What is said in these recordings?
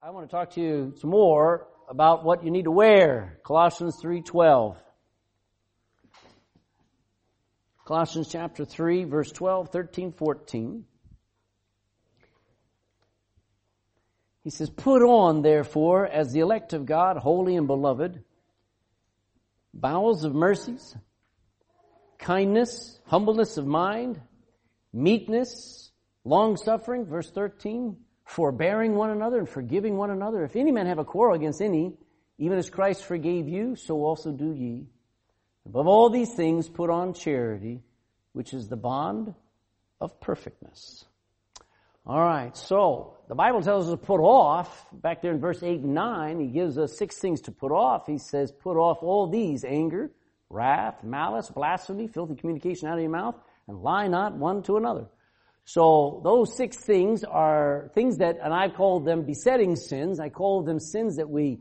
I want to talk to you some more about what you need to wear. Colossians 3:12. Colossians chapter 3 verse 12, 13, 14. He says, "Put on therefore as the elect of God, holy and beloved, bowels of mercies, kindness, humbleness of mind, meekness, long suffering, verse 13, forbearing one another and forgiving one another. If any man have a quarrel against any, even as Christ forgave you, so also do ye. Above all these things, put on charity, which is the bond of perfectness. All right, so the Bible tells us to put off, back there in verse 8 and 9, he gives us six things to put off. He says, put off all these anger, wrath, malice, blasphemy, filthy communication out of your mouth, and lie not one to another. So those six things are things that, and I call them besetting sins. I call them sins that we,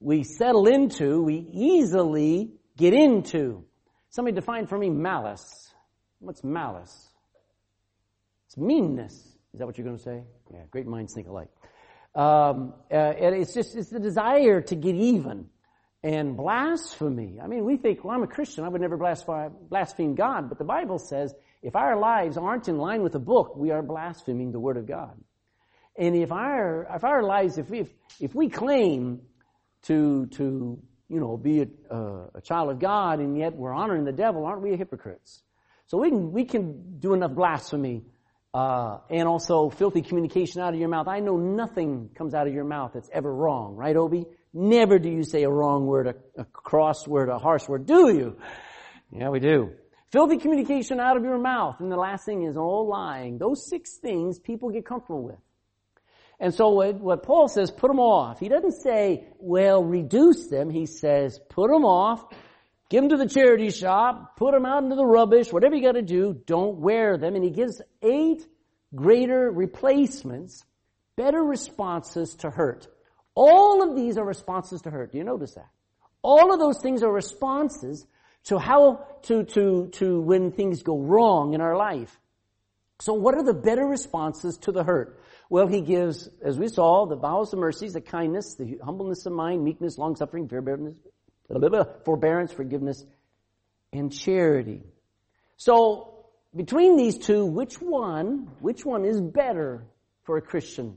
we settle into, we easily get into. Somebody define for me malice. What's malice? It's meanness. Is that what you're going to say? Yeah, great minds think alike. Um, uh, and it's just, it's the desire to get even. And blasphemy. I mean, we think, well, I'm a Christian. I would never blaspheme, God. But the Bible says if our lives aren't in line with the book, we are blaspheming the Word of God. And if our, if our lives, if we, if, if we claim to, to, you know, be a, uh, a child of God and yet we're honoring the devil, aren't we hypocrites? So we can, we can do enough blasphemy, uh, and also filthy communication out of your mouth. I know nothing comes out of your mouth that's ever wrong, right, Obi? Never do you say a wrong word, a, a cross word, a harsh word, do you? Yeah, we do. Filthy communication out of your mouth. And the last thing is all lying. Those six things people get comfortable with. And so what, what Paul says, put them off. He doesn't say, well, reduce them. He says, put them off. Give them to the charity shop. Put them out into the rubbish. Whatever you gotta do, don't wear them. And he gives eight greater replacements, better responses to hurt. All of these are responses to hurt. Do you notice that? All of those things are responses to how to, to, to when things go wrong in our life. So what are the better responses to the hurt? Well, he gives, as we saw, the bowels of mercies, the kindness, the humbleness of mind, meekness, long suffering, forbearance, forgiveness, and charity. So, between these two, which one, which one is better for a Christian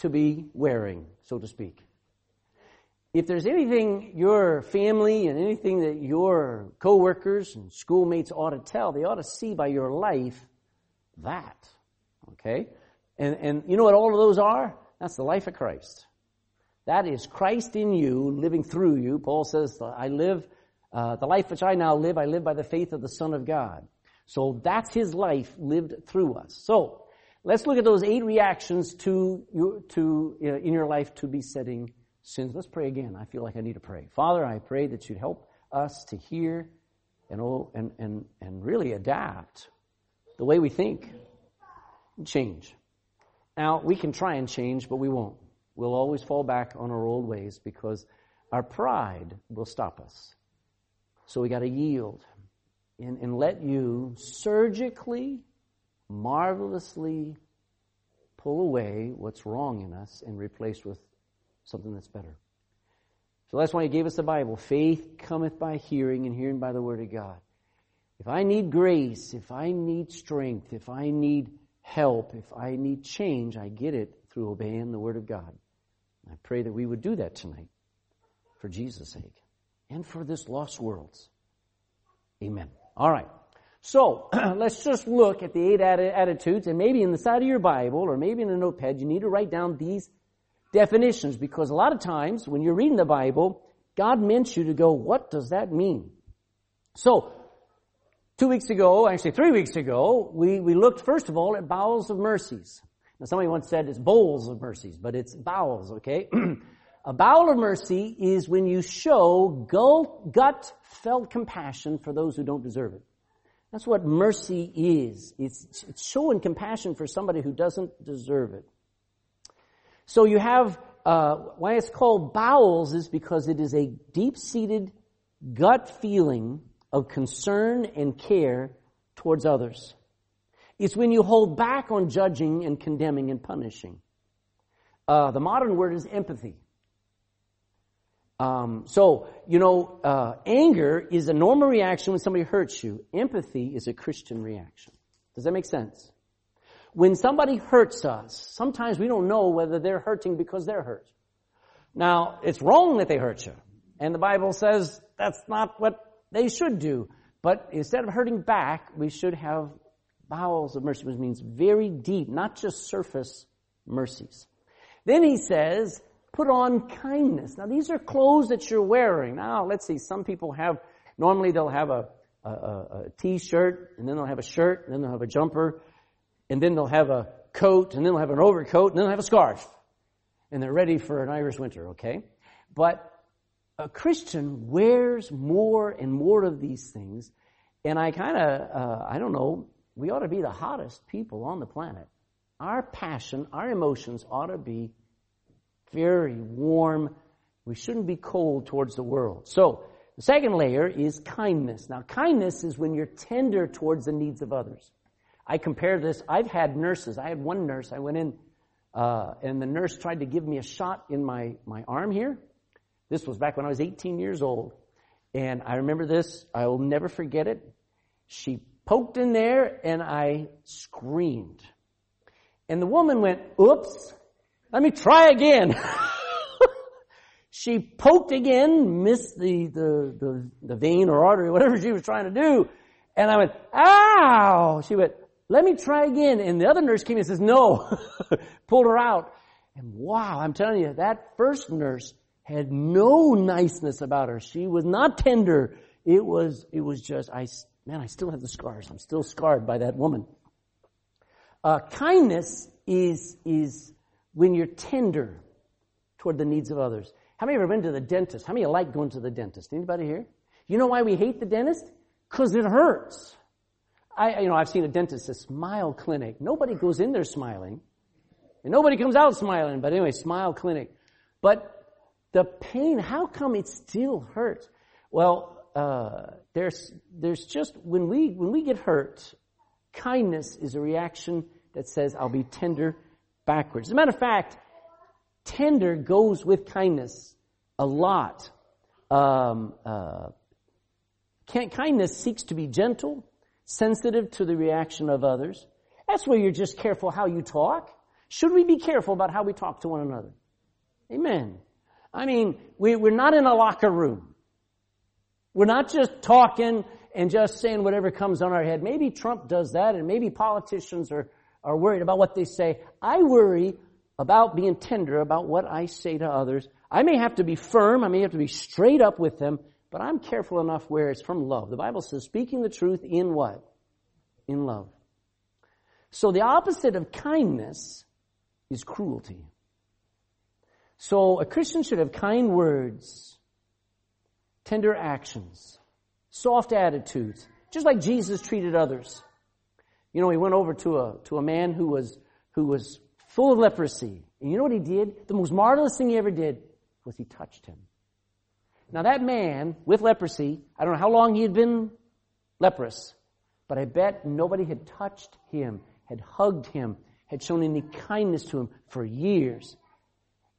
to be wearing, so to speak? if there's anything your family and anything that your coworkers and schoolmates ought to tell, they ought to see by your life that. Okay? And, and you know what all of those are? That's the life of Christ. That is Christ in you, living through you. Paul says, I live, uh, the life which I now live, I live by the faith of the Son of God. So that's His life lived through us. So, let's look at those eight reactions to, your, to, uh, in your life to besetting sins. Let's pray again. I feel like I need to pray. Father, I pray that you'd help us to hear and, oh, and, and, and really adapt the way we think and change. Now, we can try and change, but we won't. We'll always fall back on our old ways because our pride will stop us. So we got to yield and, and let you surgically, marvelously pull away what's wrong in us and replace with something that's better. So that's why he gave us the Bible. Faith cometh by hearing, and hearing by the Word of God. If I need grace, if I need strength, if I need help, if I need change, I get it through obeying the Word of God. I pray that we would do that tonight for Jesus' sake and for this lost world's. Amen. All right. So let's just look at the eight attitudes, and maybe in the side of your Bible or maybe in a notepad, you need to write down these definitions because a lot of times when you're reading the Bible, God meant you to go, what does that mean? So, two weeks ago, actually three weeks ago, we, we looked first of all at bowels of mercies. Now somebody once said it's bowls of mercies, but it's bowels, okay? A bowel of mercy is when you show gut felt compassion for those who don't deserve it. That's what mercy is. It's, it's showing compassion for somebody who doesn't deserve it. So you have, uh, why it's called bowels is because it is a deep-seated gut feeling of concern and care towards others. It's when you hold back on judging and condemning and punishing. Uh, the modern word is empathy. Um, so, you know, uh, anger is a normal reaction when somebody hurts you. Empathy is a Christian reaction. Does that make sense? When somebody hurts us, sometimes we don't know whether they're hurting because they're hurt. Now, it's wrong that they hurt you. And the Bible says that's not what they should do. But instead of hurting back, we should have bowels of mercy, which means very deep, not just surface mercies. Then he says, put on kindness. Now these are clothes that you're wearing. Now let's see, some people have, normally they'll have a, a, a t-shirt, and then they'll have a shirt, and then they'll have a jumper, and then they'll have a coat, and then they'll have an overcoat, and then they'll have a scarf. And they're ready for an Irish winter, okay? But a Christian wears more and more of these things, and I kind of, uh, I don't know, we ought to be the hottest people on the planet. Our passion, our emotions ought to be very warm. We shouldn't be cold towards the world. So, the second layer is kindness. Now, kindness is when you're tender towards the needs of others. I compare this, I've had nurses. I had one nurse, I went in, uh, and the nurse tried to give me a shot in my, my arm here. This was back when I was 18 years old. And I remember this, I will never forget it. She poked in there and I screamed. And the woman went, oops, let me try again. she poked again, missed the, the, the, the vein or artery, whatever she was trying to do. And I went, ow! She went, let me try again. And the other nurse came and says, no. Pulled her out. And wow, I'm telling you, that first nurse had no niceness about her. She was not tender. It was, it was just, I, man, I still have the scars. I'm still scarred by that woman. Uh, kindness is, is when you're tender toward the needs of others. How many of you ever been to the dentist? How many like going to the dentist? Anybody here? You know why we hate the dentist? Cause it hurts. I, you know, I've seen a dentist, a smile clinic. Nobody goes in there smiling. And nobody comes out smiling. But anyway, smile clinic. But the pain, how come it still hurts? Well, uh, there's, there's just, when we, when we get hurt, kindness is a reaction that says, I'll be tender backwards. As a matter of fact, tender goes with kindness a lot. Um, uh, kindness seeks to be gentle, sensitive to the reaction of others. That's where you're just careful how you talk. Should we be careful about how we talk to one another? Amen. I mean, we, we're not in a locker room. We're not just talking and just saying whatever comes on our head. Maybe Trump does that and maybe politicians are, are worried about what they say. I worry about being tender about what I say to others. I may have to be firm. I may have to be straight up with them, but I'm careful enough where it's from love. The Bible says speaking the truth in what? In love. So the opposite of kindness is cruelty. So a Christian should have kind words, tender actions, soft attitudes, just like Jesus treated others. You know, he went over to a, to a man who was, who was full of leprosy. And you know what he did? The most marvelous thing he ever did was he touched him. Now that man with leprosy, I don't know how long he had been leprous, but I bet nobody had touched him, had hugged him, had shown any kindness to him for years.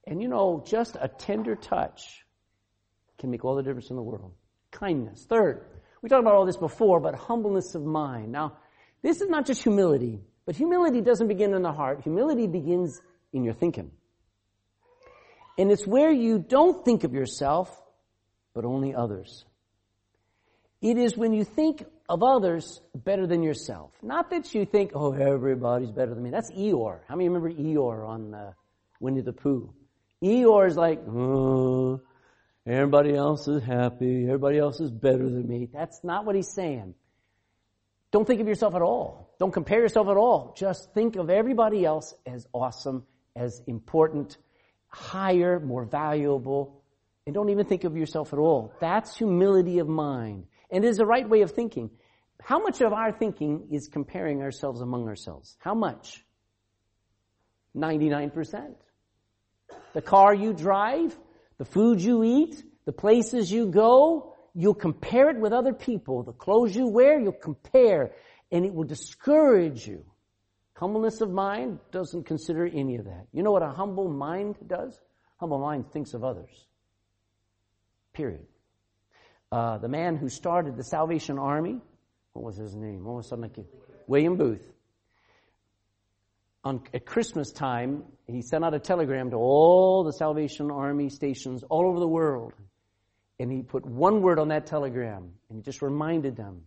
And you know, just a tender touch can make all the difference in the world. Kindness. Third, we talked about all this before, but humbleness of mind. Now, this is not just humility, but humility doesn't begin in the heart. Humility begins in your thinking. And it's where you don't think of yourself, but only others. It is when you think of others better than yourself. Not that you think, oh, everybody's better than me. That's Eeyore. How many remember Eeyore on uh, Winnie the Pooh? Eeyore is like, oh, everybody else is happy, everybody else is better than me. That's not what he's saying. Don't think of yourself at all. Don't compare yourself at all. Just think of everybody else as awesome, as important, higher, more valuable, and don't even think of yourself at all. That's humility of mind. And it is the right way of thinking. How much of our thinking is comparing ourselves among ourselves? How much? 99% the car you drive, the food you eat, the places you go, you'll compare it with other people. The clothes you wear, you'll compare, and it will discourage you. Humbleness of mind doesn't consider any of that. You know what a humble mind does? Humble mind thinks of others. Period. Uh, the man who started the Salvation Army, what was his name? What was something? William Booth. On, at Christmas time, he sent out a telegram to all the Salvation Army stations all over the world. And he put one word on that telegram, and he just reminded them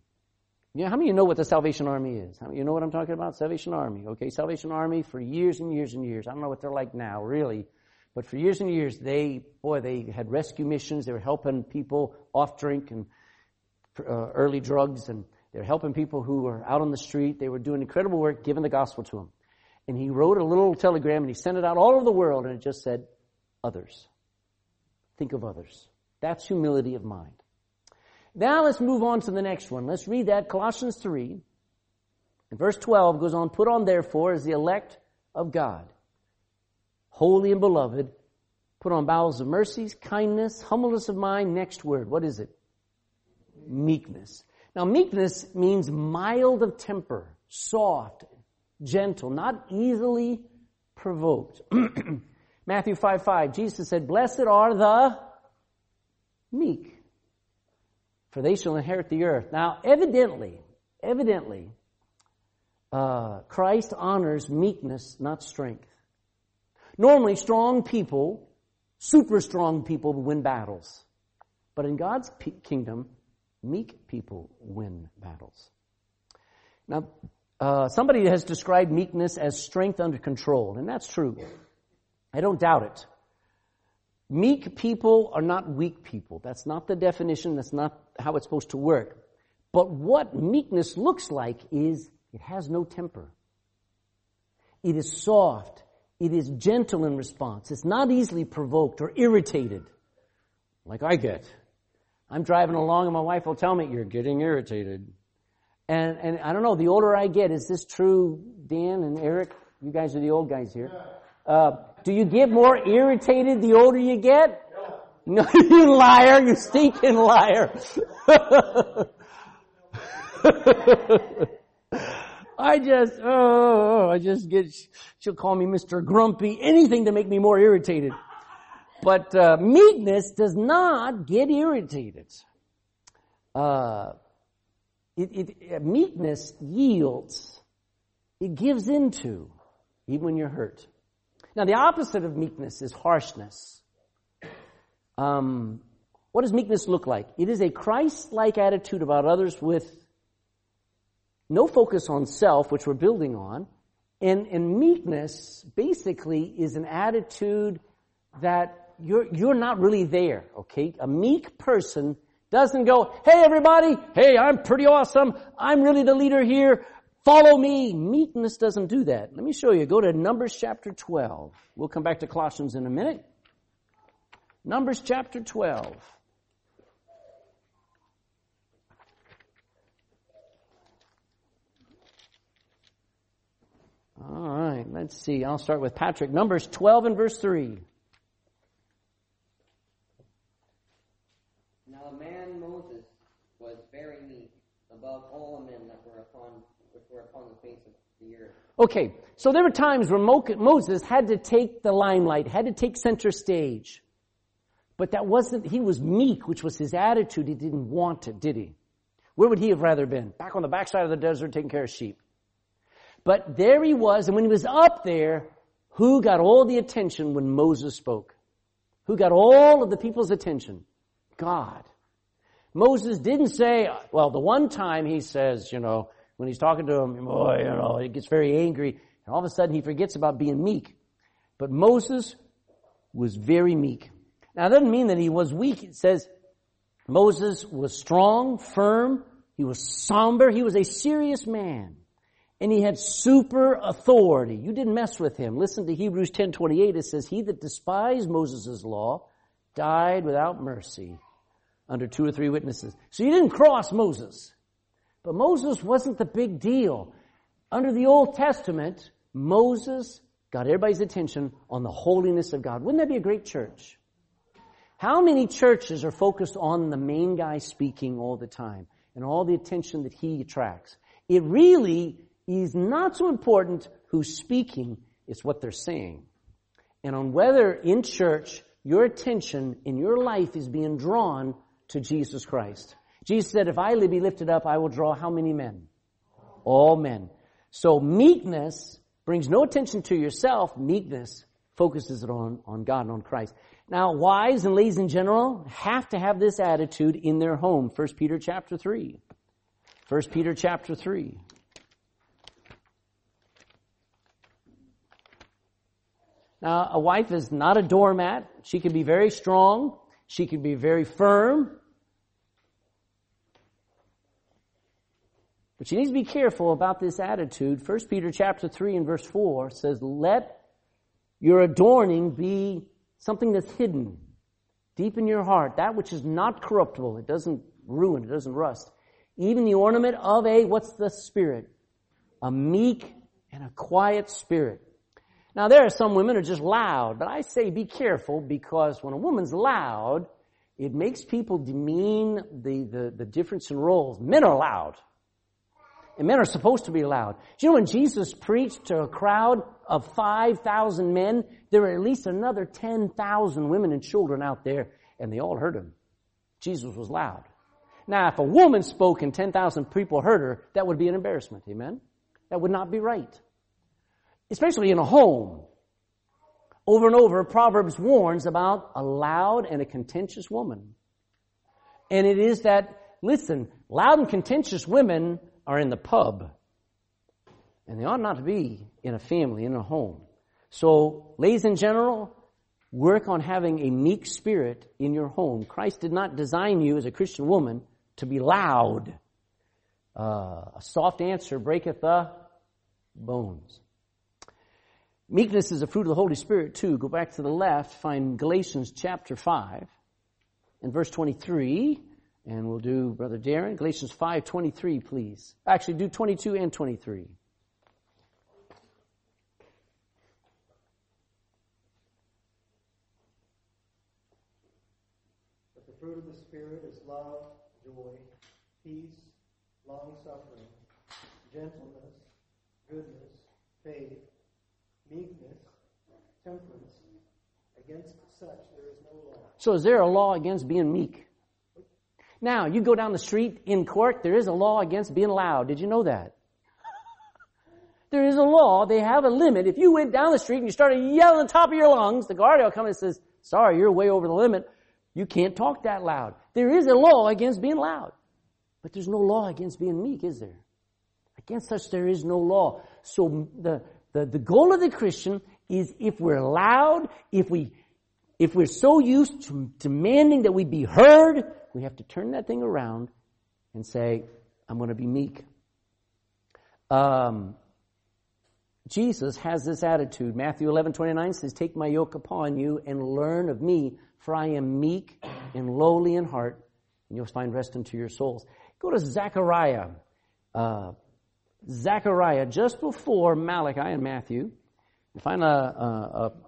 you know, how many of you know what the Salvation Army is? How many you know what I'm talking about? Salvation Army. Okay, Salvation Army for years and years and years. I don't know what they're like now, really. But for years and years, they, boy, they had rescue missions. They were helping people off drink and uh, early drugs, and they were helping people who were out on the street. They were doing incredible work, giving the gospel to them. And he wrote a little telegram and he sent it out all over the world, and it just said, others. Think of others. That's humility of mind. Now let's move on to the next one. Let's read that, Colossians 3. And verse 12 goes on, put on therefore as the elect of God, holy and beloved, put on bowels of mercies, kindness, humbleness of mind. Next word, what is it? Meekness. Now meekness means mild of temper, soft, gentle, not easily provoked. Matthew 5 5, Jesus said, Blessed are the meek for they shall inherit the earth. Now, evidently, evidently, uh, Christ honors meekness, not strength. Normally, strong people, super strong people win battles. But in God's kingdom, meek people win battles. Now, uh, somebody has described meekness as strength under control, and that's true. I don't doubt it. Meek people are not weak people. That's not the definition. That's not how it's supposed to work. But what meekness looks like is it has no temper. It is soft. It is gentle in response. It's not easily provoked or irritated like I get. I'm driving along and my wife will tell me, you're getting irritated. And, and I don't know, the older I get, is this true, Dan and Eric? You guys are the old guys here. Uh, do you get more irritated the older you get? No, you liar, you stinking liar. I just, oh, I just get, she'll call me Mr. Grumpy, anything to make me more irritated. But uh, meekness does not get irritated. Uh, it, it, meekness yields. It gives into, even when you're hurt. Now, the opposite of meekness is harshness. Um, what does meekness look like? It is a Christ-like attitude about others with no focus on self, which we're building on. And, and meekness basically is an attitude that you're, you're not really there, okay? A meek person doesn't go, hey everybody, hey, I'm pretty awesome. I'm really the leader here. Follow me. Meekness doesn't do that. Let me show you. Go to Numbers chapter 12. We'll come back to Colossians in a minute. Numbers chapter 12. All right, let's see. I'll start with Patrick. Numbers 12 and verse 3. Now the man Moses was very meek above all men that were upon which were upon the face of the earth. Okay, so there were times where Moses had to take the limelight, had to take center stage. But that wasn't, he was meek, which was his attitude. He didn't want it, did he? Where would he have rather been? Back on the backside of the desert taking care of sheep. But there he was, and when he was up there, who got all the attention when Moses spoke? Who got all of the people's attention? God. Moses didn't say, well, the one time he says, you know, when he's talking to him, boy, you know, he gets very angry, and all of a sudden he forgets about being meek. But Moses was very meek. Now, it doesn't mean that he was weak. It says Moses was strong, firm, he was somber, he was a serious man. And he had super authority. You didn't mess with him. Listen to Hebrews 10:28. It says, "He that despised Moses' law died without mercy under two or three witnesses." So you didn't cross Moses. But Moses wasn't the big deal. Under the Old Testament, Moses got everybody's attention on the holiness of God. Wouldn't that be a great church? How many churches are focused on the main guy speaking all the time and all the attention that he attracts? It really is not so important who's speaking, it's what they're saying. And on whether in church your attention in your life is being drawn to Jesus Christ. Jesus said, if I be lifted up, I will draw how many men? All men. So meekness brings no attention to yourself. Meekness focuses it on, on God and on Christ. Now, wives and ladies in general have to have this attitude in their home. 1 Peter chapter 3. 1 Peter chapter 3. Now, a wife is not a doormat. She can be very strong. She can be very firm. But she needs to be careful about this attitude. 1 Peter chapter 3 and verse 4 says, let your adorning be something that's hidden deep in your heart, that which is not corruptible. It doesn't ruin, it doesn't rust. Even the ornament of a, what's the spirit? A meek and a quiet spirit. Now there are some women who are just loud, but I say be careful because when a woman's loud, it makes people demean the, the, the difference in roles. Men are loud. And men are supposed to be loud. Do you know when Jesus preached to a crowd of 5,000 men, there were at least another 10,000 women and children out there, and they all heard him. Jesus was loud. Now, if a woman spoke and 10,000 people heard her, that would be an embarrassment. Amen? That would not be right especially in a home. Over and over, Proverbs warns about a loud and a contentious woman. And it is that, listen, loud and contentious women are in the pub. And they ought not to be in a family, in a home. So, ladies in general, work on having a meek spirit in your home. Christ did not design you as a Christian woman to be loud. Uh, a soft answer breaketh the bones. Meekness is a fruit of the Holy Spirit too. Go back to the left, find Galatians chapter 5 and verse 23. And we'll do, Brother Darren, Galatians 5, 23, please. Actually, do 22 and 23. But the fruit of the Spirit is love, joy, peace, long suffering, gentleness, goodness, faith, meekness, temperance. Against such there is no law. So is there a law against being meek? Now, you go down the street in Cork, there is a law against being loud. Did you know that? There is a law, they have a limit. If you went down the street and you started yelling on the top of your lungs, the guard will come and says, sorry, you're way over the limit. You can't talk that loud. There is a law against being loud. But there's no law against being meek, is there? Against such there is no law. So the, the, the goal of the Christian is if we're loud, if we, if we're so used to demanding that we be heard, we have to turn that thing around and say, I'm going to be meek. Um, Jesus has this attitude. Matthew 11, 29 says, Take my yoke upon you and learn of me, for I am meek and lowly in heart, and you'll find rest unto your souls. Go to Zechariah. Uh, Zechariah, just before Malachi and Matthew. Find a, a,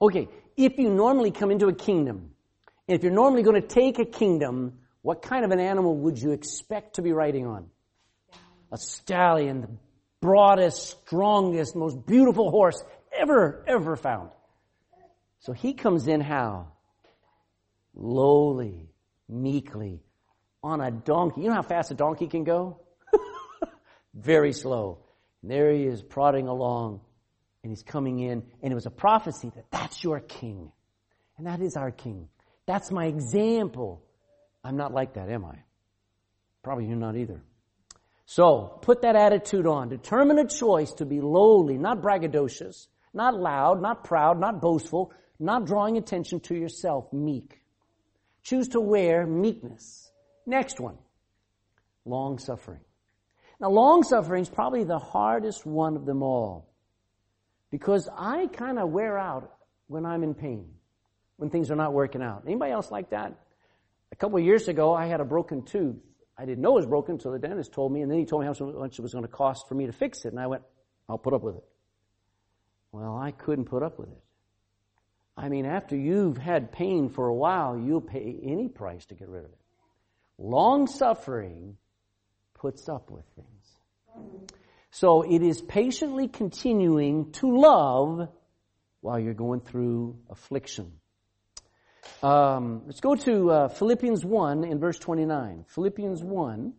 Okay, if you normally come into a kingdom, and if you're normally going to take a kingdom, what kind of an animal would you expect to be riding on? A stallion, the broadest, strongest, most beautiful horse ever, ever found. So he comes in how? Lowly, meekly, on a donkey. You know how fast a donkey can go? Very slow. And there he is, prodding along and he's coming in, and it was a prophecy that that's your king. And that is our king. That's my example. I'm not like that, am I? Probably you're not either. So, put that attitude on. Determine a choice to be lowly, not braggadocious, not loud, not proud, not boastful, not drawing attention to yourself, meek. Choose to wear meekness. Next one. Long suffering. Now, long suffering is probably the hardest one of them all. Because I kind of wear out when I'm in pain, when things are not working out. Anybody else like that? A couple of years ago, I had a broken tooth. I didn't know it was broken until the dentist told me, and then he told me how much it was going to cost for me to fix it. And I went, I'll put up with it. Well, I couldn't put up with it. I mean, after you've had pain for a while, you'll pay any price to get rid of it. Long suffering puts up with things. So it is patiently continuing to love while you're going through affliction. Um, let's go to uh, Philippians 1 in verse 29. Philippians 1,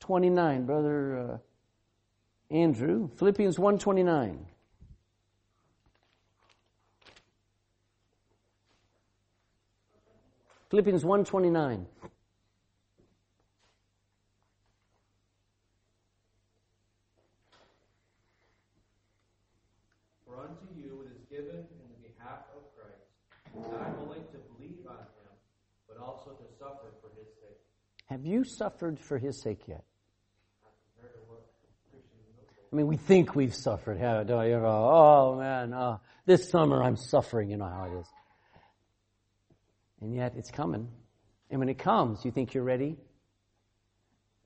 29. Brother uh, Andrew, Philippians 1, 29. Philippians 1, Have you suffered for his sake yet? I mean, we think we've suffered. You know, oh man, uh, this summer I'm suffering. You know how it is. And yet it's coming. And when it comes, you think you're ready?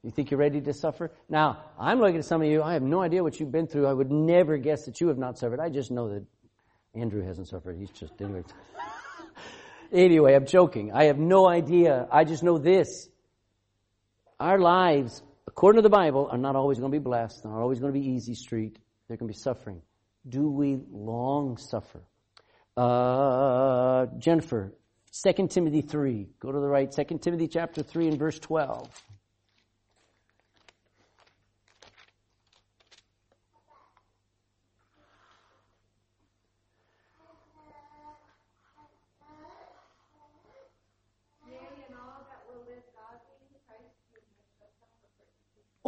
You think you're ready to suffer? Now, I'm looking at some of you. I have no idea what you've been through. I would never guess that you have not suffered. I just know that Andrew hasn't suffered. He's just, anyway. anyway, I'm joking. I have no idea. I just know this our lives, according to the Bible, are not always going to be blessed, not always going to be easy street. There can be suffering. Do we long suffer? Uh, Jennifer, 2 Timothy 3. Go to the right. 2 Timothy chapter 3 and verse 12.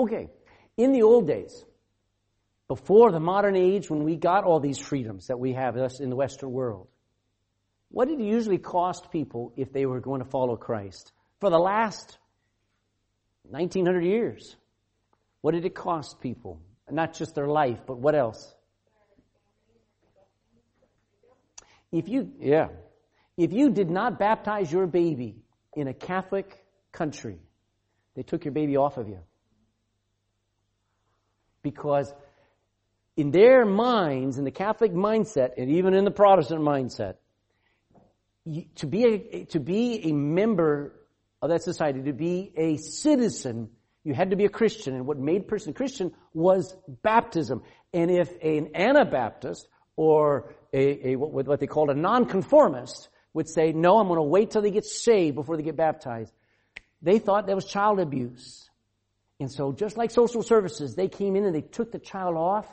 Okay, in the old days, before the modern age, when we got all these freedoms that we have us in the Western world, what did it usually cost people if they were going to follow Christ? For the last 1900 years, what did it cost people? Not just their life, but what else? If you, yeah, if you did not baptize your baby in a Catholic country, they took your baby off of you because in their minds, in the Catholic mindset, and even in the Protestant mindset, to be a, to be a member of that society, to be a citizen, you had to be a Christian. And what made a person Christian was baptism. And if an Anabaptist or a, a what, what they called a nonconformist would say, no, I'm going to wait till they get saved before they get baptized, they thought that was child abuse. And so just like social services, they came in and they took the child off.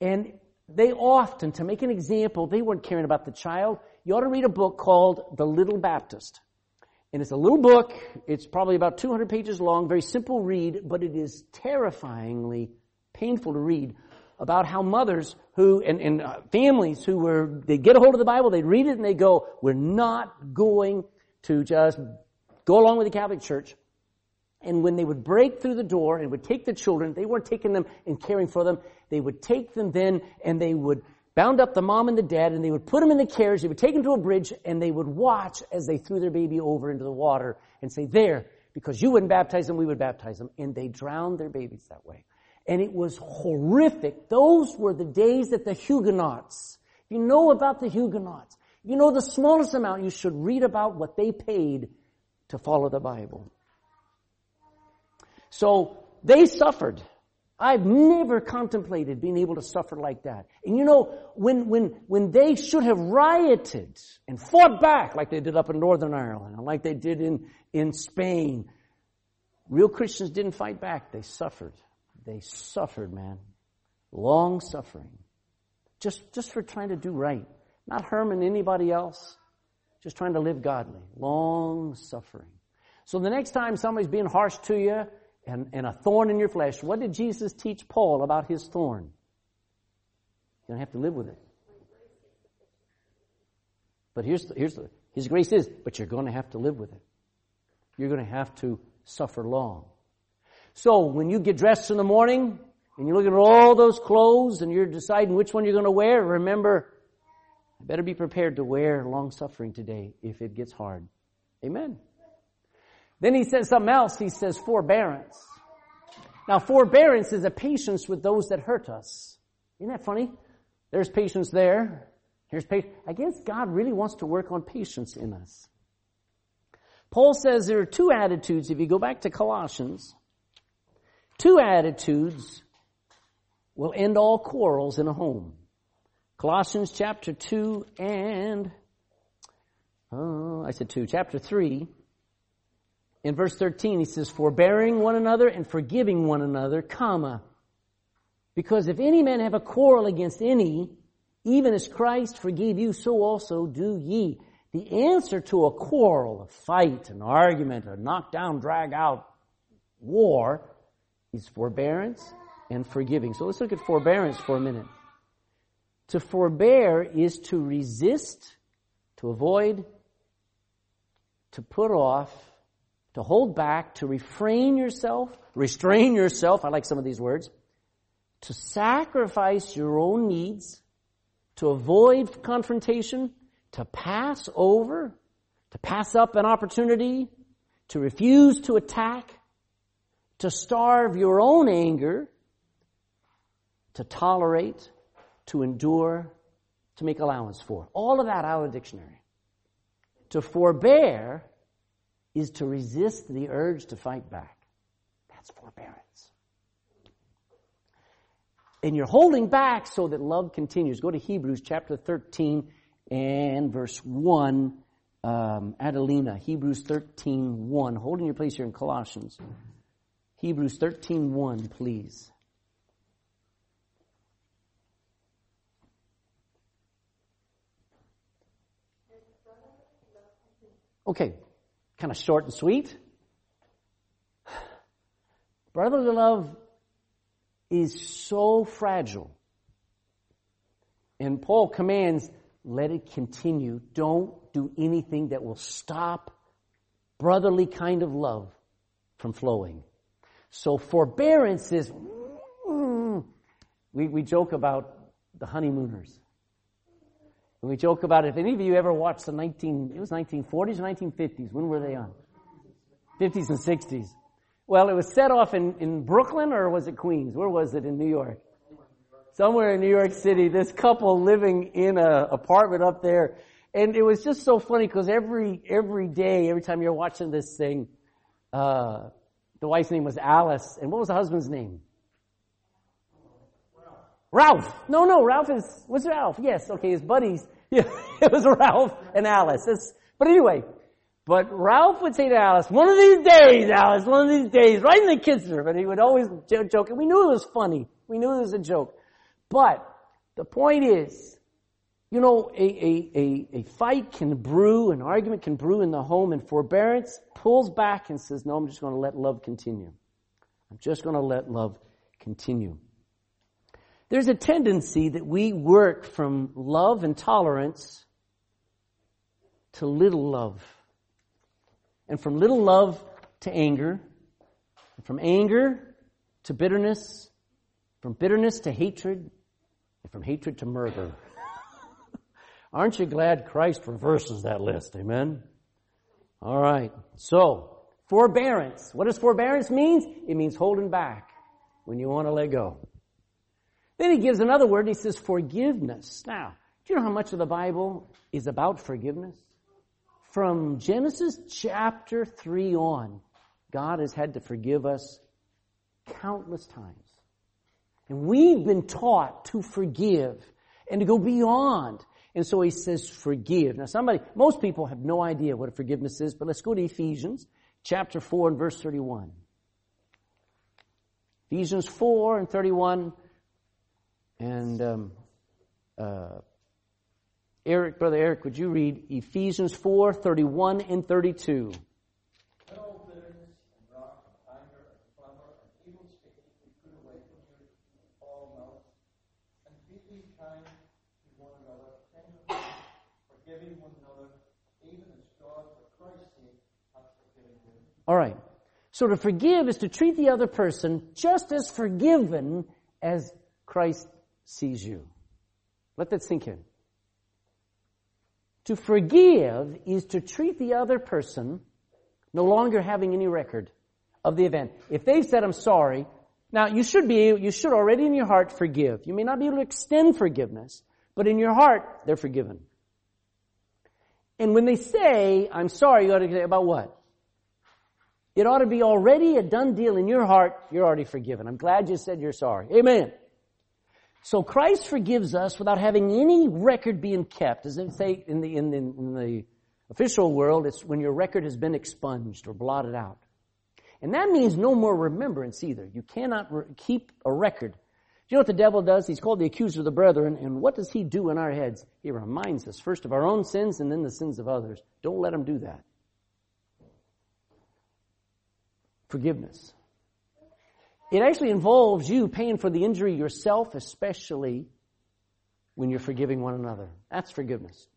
And they often, to make an example, they weren't caring about the child. You ought to read a book called The Little Baptist. And it's a little book. It's probably about 200 pages long, very simple read, but it is terrifyingly painful to read about how mothers who, and, and uh, families who were, they get a hold of the Bible, they read it and they go, we're not going to just go along with the Catholic Church. And when they would break through the door and would take the children, they weren't taking them and caring for them. They would take them then and they would bound up the mom and the dad and they would put them in the carriage. They would take them to a bridge and they would watch as they threw their baby over into the water and say, there, because you wouldn't baptize them, we would baptize them. And they drowned their babies that way. And it was horrific. Those were the days that the Huguenots, you know about the Huguenots, you know the smallest amount, you should read about what they paid to follow the Bible. So they suffered. I've never contemplated being able to suffer like that. And you know, when, when, when they should have rioted and fought back like they did up in Northern Ireland and like they did in, in Spain, real Christians didn't fight back. They suffered. They suffered, man. Long suffering. Just, just for trying to do right. Not harming anybody else. Just trying to live godly. Long suffering. So the next time somebody's being harsh to you, and, and a thorn in your flesh. What did Jesus teach Paul about his thorn? You're going to have to live with it. But here's the, here's the, His grace is, but you're going to have to live with it. You're going to have to suffer long. So when you get dressed in the morning, and you look at all those clothes and you're deciding which one you're going to wear, remember, I better be prepared to wear long suffering today if it gets hard. Amen. Then he says something else. He says forbearance. Now forbearance is a patience with those that hurt us. Isn't that funny? There's patience there. Here's patience. I guess God really wants to work on patience in us. Paul says there are two attitudes. If you go back to Colossians, two attitudes will end all quarrels in a home. Colossians chapter 2 and, uh, I said 2, chapter 3. In verse 13 he says, forbearing one another and forgiving one another, comma. Because if any man have a quarrel against any, even as Christ forgave you, so also do ye. The answer to a quarrel, a fight, an argument, a knockdown, drag out war is forbearance and forgiving. So let's look at forbearance for a minute. To forbear is to resist, to avoid, to put off, to hold back, to refrain yourself, restrain yourself, I like some of these words, to sacrifice your own needs, to avoid confrontation, to pass over, to pass up an opportunity, to refuse to attack, to starve your own anger, to tolerate, to endure, to make allowance for. All of that out of the dictionary. To forbear is to resist the urge to fight back. That's forbearance. And you're holding back so that love continues. Go to Hebrews chapter 13 and verse 1. Um, Adelina, Hebrews 13, 1. Holding your place here in Colossians. Hebrews 13, 1, please. Okay, kind of short and sweet. Brotherly love is so fragile. And Paul commands, let it continue. Don't do anything that will stop brotherly kind of love from flowing. So forbearance is, mm, we, we joke about the honeymooners. And we joke about it. If any of you ever watched the 19, it was 1940s or 1950s. When were they on? 50s and 60s. Well, it was set off in, in Brooklyn or was it Queens? Where was it in New York? Somewhere in New York City, this couple living in an apartment up there. And it was just so funny because every, every day, every time you're watching this thing, uh, the wife's name was Alice. And what was the husband's name? Ralph. No, no, Ralph is, what's Ralph? Yes, okay, his buddies. Yeah, it was Ralph and Alice. It's, but anyway, but Ralph would say to Alice, one of these days, Alice, one of these days, right in the kisser. But he would always joke, and we knew it was funny. We knew it was a joke. But the point is, you know, a, a, a, a fight can brew, an argument can brew in the home, and forbearance pulls back and says, no, I'm just going to let love continue. I'm just going to let love continue. There's a tendency that we work from love and tolerance to little love. And from little love to anger. And from anger to bitterness. From bitterness to hatred. And from hatred to murder. Aren't you glad Christ reverses that list? Amen? Alright. So, forbearance. What does forbearance mean? It means holding back when you want to let go. Then he gives another word, he says forgiveness. Now, do you know how much of the Bible is about forgiveness? From Genesis chapter 3 on, God has had to forgive us countless times. And we've been taught to forgive and to go beyond. And so he says forgive. Now somebody, most people have no idea what forgiveness is, but let's go to Ephesians chapter 4 and verse 31. Ephesians 4 and 31. And um, uh, Eric, brother Eric, would you read Ephesians 4, 31 and 32? All right. So to forgive is to treat the other person just as forgiven as Christ sees you. Let that sink in. To forgive is to treat the other person no longer having any record of the event. If they've said, I'm sorry, now you should be, you should already in your heart forgive. You may not be able to extend forgiveness, but in your heart, they're forgiven. And when they say, I'm sorry, you ought to say, about what? It ought to be already a done deal in your heart. You're already forgiven. I'm glad you said you're sorry. Amen. So Christ forgives us without having any record being kept. As they say in the, in the, in the official world, it's when your record has been expunged or blotted out. And that means no more remembrance either. You cannot re- keep a record. Do you know what the devil does? He's called the accuser of the brethren, and what does he do in our heads? He reminds us first of our own sins and then the sins of others. Don't let him do that. forgiveness. It actually involves you paying for the injury yourself, especially when you're forgiving one another. That's forgiveness.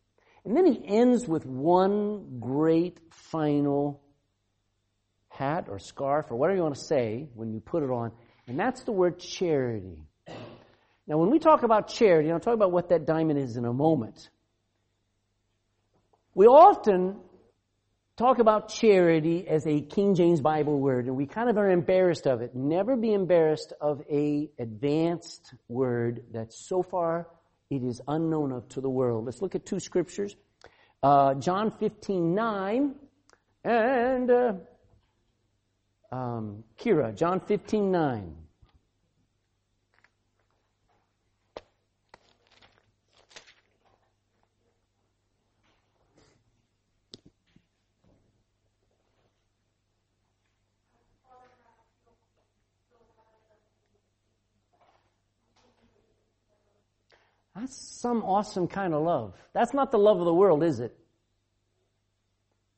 And then he ends with one great final hat or scarf or whatever you want to say when you put it on, and that's the word charity. Now, when we talk about charity, I'll talk about what that diamond is in a moment. We often talk about charity as a King James Bible word, and we kind of are embarrassed of it. Never be embarrassed of a advanced word that so far it is unknown of to the world. Let's look at two scriptures. Uh, John 15, 9, and uh, um, Kira, John 15, 9. That's some awesome kind of love. That's not the love of the world, is it?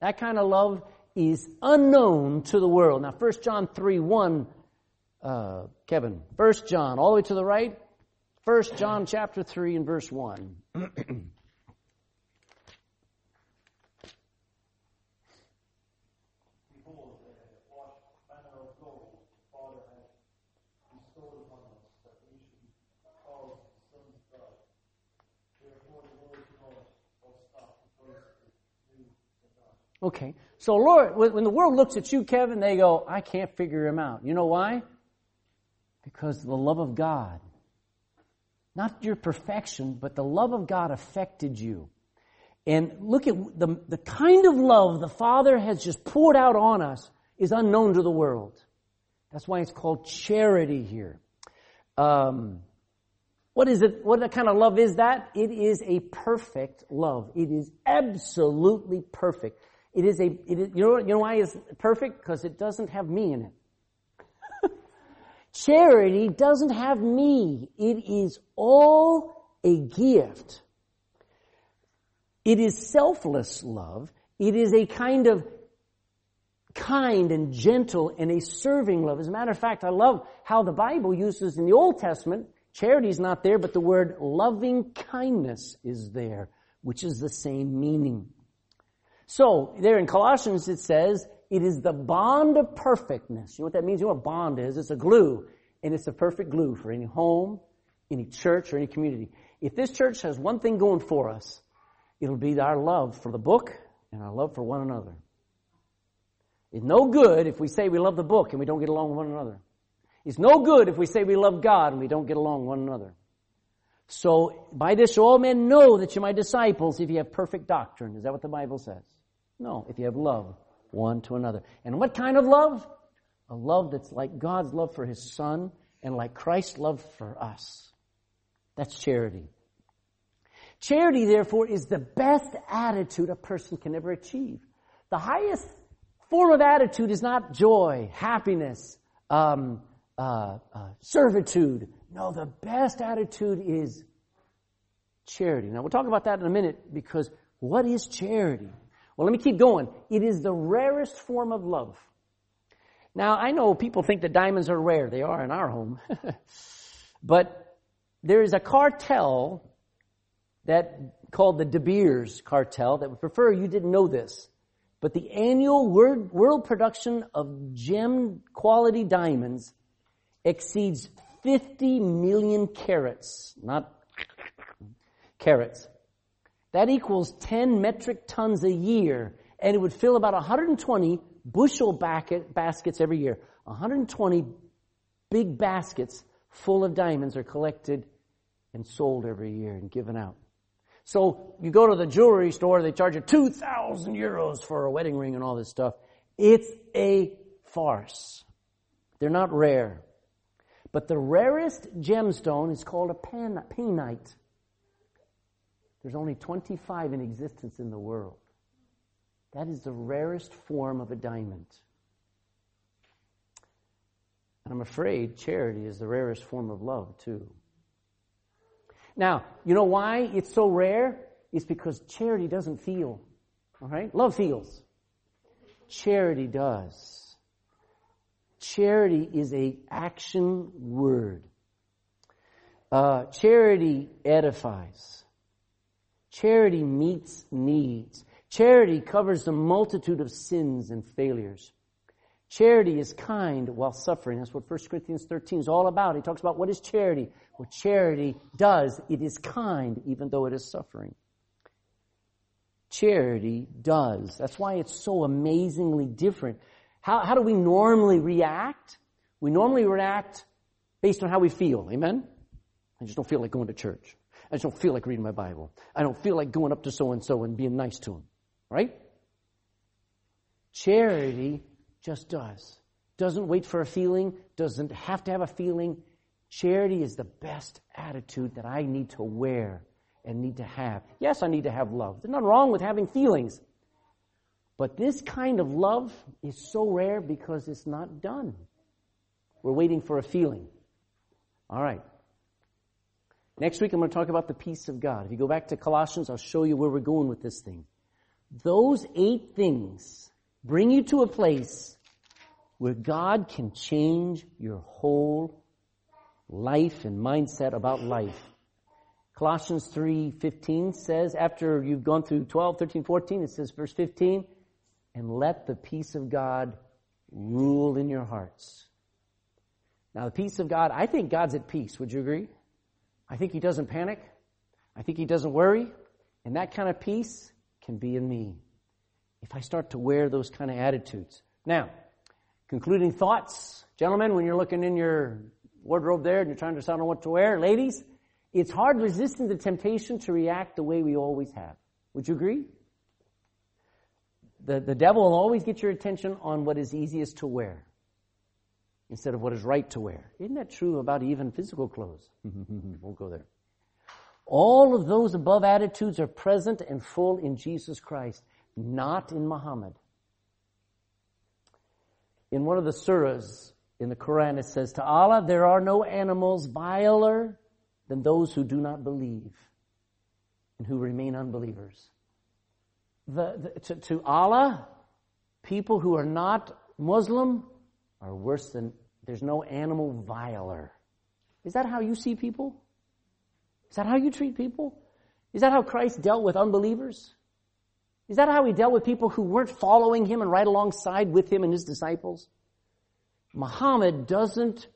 That kind of love is unknown to the world. Now, 1 John 3 1, uh, Kevin, 1 John, all the way to the right. 1 John chapter 3 and verse 1. Okay. So Lord, when the world looks at you, Kevin, they go, I can't figure him out. You know why? Because the love of God. Not your perfection, but the love of God affected you. And look at the, the kind of love the Father has just poured out on us is unknown to the world. That's why it's called charity here. Um, what is it? What kind of love is that? It is a perfect love. It is absolutely perfect. It is a, it is, you know, you know why it's perfect? Because it doesn't have me in it. Charity doesn't have me. It is all a gift. It is selfless love. It is a kind of kind and gentle and a serving love. As a matter of fact, I love how the Bible uses in the Old Testament, charity is not there, but the word loving kindness is there, which is the same meaning. So, there in Colossians it says, it is the bond of perfectness. You know what that means? You know what bond is? It's a glue. And it's a perfect glue for any home, any church, or any community. If this church has one thing going for us, it'll be our love for the book and our love for one another. It's no good if we say we love the book and we don't get along with one another. It's no good if we say we love God and we don't get along with one another. So, by this all men know that you're my disciples if you have perfect doctrine. Is that what the Bible says? No, if you have love one to another. And what kind of love? A love that's like God's love for His Son and like Christ's love for us. That's charity. Charity, therefore, is the best attitude a person can ever achieve. The highest form of attitude is not joy, happiness, um, uh, uh, servitude. No, the best attitude is charity. Now, we'll talk about that in a minute because what is charity? Well, let me keep going. It is the rarest form of love. Now, I know people think that diamonds are rare. They are in our home. but there is a cartel that called the De Beers cartel that would prefer you didn't know this. But the annual world production of gem quality diamonds exceeds 50 million carats, not carats. That equals 10 metric tons a year, and it would fill about 120 bushel baskets every year. 120 big baskets full of diamonds are collected and sold every year and given out. So you go to the jewelry store, they charge you 2,000 euros for a wedding ring and all this stuff. It's a farce. They're not rare. But the rarest gemstone is called a pan- painite. There's only 25 in existence in the world. That is the rarest form of a diamond. And I'm afraid charity is the rarest form of love, too. Now, you know why it's so rare? It's because charity doesn't feel. Alright? Love feels. Charity does. Charity is a action word. Uh, charity edifies. Charity meets needs. Charity covers the multitude of sins and failures. Charity is kind while suffering. That's what 1 Corinthians 13 is all about. He talks about what is charity. What charity does, it is kind even though it is suffering. Charity does. That's why it's so amazingly different. How, how do we normally react? We normally react based on how we feel. Amen? I just don't feel like going to church. I just don't feel like reading my Bible. I don't feel like going up to so and so and being nice to him. Right? Charity just does. Doesn't wait for a feeling, doesn't have to have a feeling. Charity is the best attitude that I need to wear and need to have. Yes, I need to have love. There's nothing wrong with having feelings. But this kind of love is so rare because it's not done. We're waiting for a feeling. All right. Next week I'm going to talk about the peace of God. If you go back to Colossians, I'll show you where we're going with this thing. Those eight things bring you to a place where God can change your whole life and mindset about life. Colossians 3:15 says after you've gone through 12, 13, 14 it says verse 15 and let the peace of God rule in your hearts. Now the peace of God, I think God's at peace, would you agree? I think he doesn't panic. I think he doesn't worry. And that kind of peace can be in me if I start to wear those kind of attitudes. Now, concluding thoughts. Gentlemen, when you're looking in your wardrobe there and you're trying to decide on what to wear, ladies, it's hard resisting the temptation to react the way we always have. Would you agree? The, the devil will always get your attention on what is easiest to wear instead of what is right to wear. Isn't that true about even physical clothes? we'll go there. All of those above attitudes are present and full in Jesus Christ not in Muhammad. In one of the surahs in the Quran, it says, To Allah, there are no animals viler than those who do not believe and who remain unbelievers. The, the, to, to Allah, people who are not Muslim are worse than, there's no animal viler. Is that how you see people? Is that how you treat people? Is that how Christ dealt with unbelievers? Is that how he dealt with people who weren't following him and right alongside with him and his disciples? Muhammad doesn't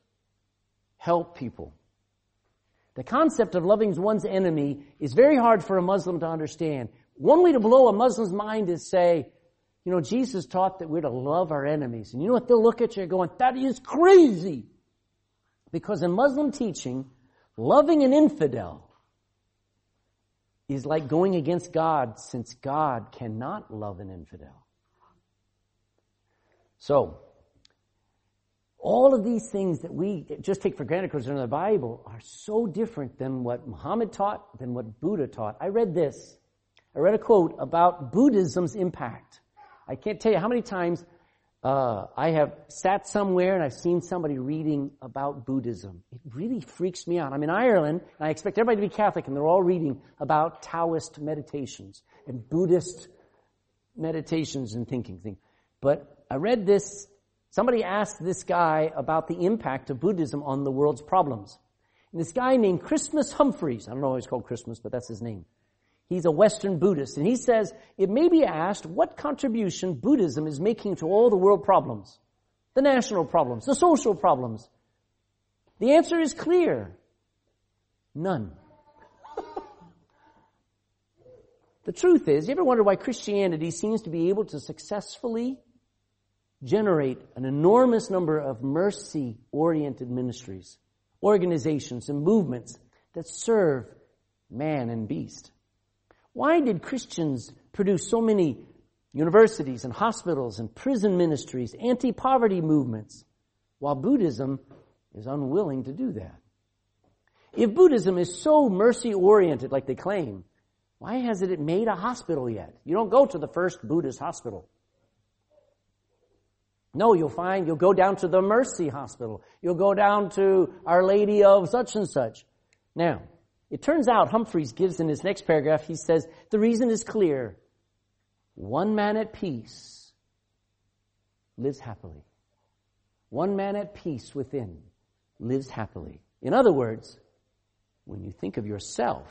help people. The concept of loving one's enemy is very hard for a Muslim to understand. One way to blow a Muslim's mind is say, you know, Jesus taught that we're to love our enemies. And you know what? They'll look at you going, that is crazy. Because in Muslim teaching, loving an infidel is like going against God since God cannot love an infidel. So, all of these things that we just take for granted because they're in the Bible are so different than what Muhammad taught, than what Buddha taught. I read this. I read a quote about Buddhism's impact. I can't tell you how many times uh, I have sat somewhere and I've seen somebody reading about Buddhism. It really freaks me out. I'm in Ireland and I expect everybody to be Catholic and they're all reading about Taoist meditations and Buddhist meditations and thinking thing. But I read this, somebody asked this guy about the impact of Buddhism on the world's problems. And this guy named Christmas Humphreys, I don't know why he's called Christmas, but that's his name. He's a Western Buddhist, and he says it may be asked what contribution Buddhism is making to all the world problems, the national problems, the social problems. The answer is clear. None. the truth is, you ever wonder why Christianity seems to be able to successfully generate an enormous number of mercy-oriented ministries, organizations, and movements that serve man and beast? Why did Christians produce so many universities and hospitals and prison ministries, anti-poverty movements, while Buddhism is unwilling to do that? If Buddhism is so mercy oriented like they claim, why hasn't it made a hospital yet? You don't go to the first Buddhist hospital. No, you'll find, you'll go down to the Mercy Hospital. You'll go down to Our Lady of such and such. Now, it turns out Humphreys gives in his next paragraph, he says, the reason is clear. One man at peace lives happily. One man at peace within lives happily. In other words, when you think of yourself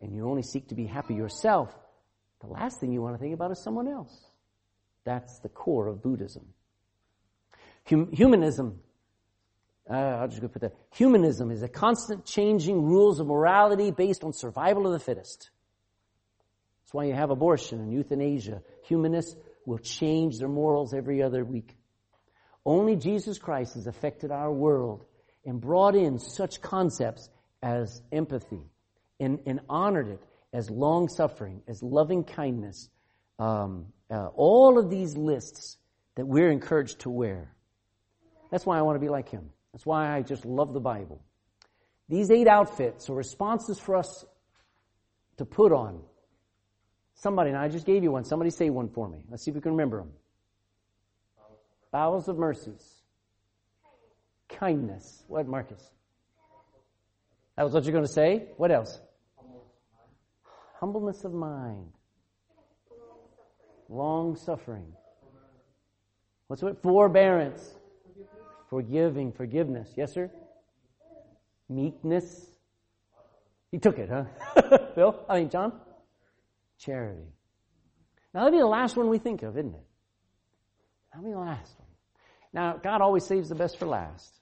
and you only seek to be happy yourself, the last thing you want to think about is someone else. That's the core of Buddhism. Hum- humanism, uh, I'll just go put that. Humanism is a constant changing rules of morality based on survival of the fittest. That's why you have abortion and euthanasia. Humanists will change their morals every other week. Only Jesus Christ has affected our world and brought in such concepts as empathy and, and honored it as long suffering, as loving kindness, um, uh, all of these lists that we're encouraged to wear. That's why I want to be like him. That's why I just love the Bible. These eight outfits are responses for us to put on. Somebody, and I just gave you one. Somebody say one for me. Let's see if we can remember them. Bowels of mercies. Kindness. What, Marcus? That was what you're going to say? What else? Humbleness of mind. Long suffering. What's what? Forbearance. Forgiving, forgiveness. Yes, sir? Meekness. He took it, huh? Bill? I mean, John? Charity. Now, that'd be the last one we think of, isn't it? That'll be the last one. Now, God always saves the best for last.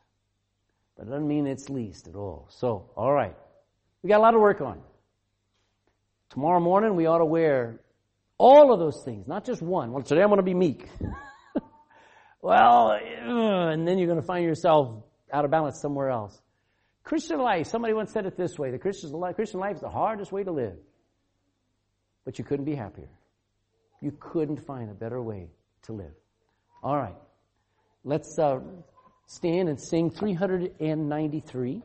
But it doesn't mean it's least at all. So, alright. We got a lot of work on. Tomorrow morning we ought to wear all of those things, not just one. Well, today I'm going to be meek. well, and then you're going to find yourself out of balance somewhere else. Christian life, somebody once said it this way, the Christian life, Christian life is the hardest way to live. But you couldn't be happier. You couldn't find a better way to live. All right. Let's uh, stand and sing 393.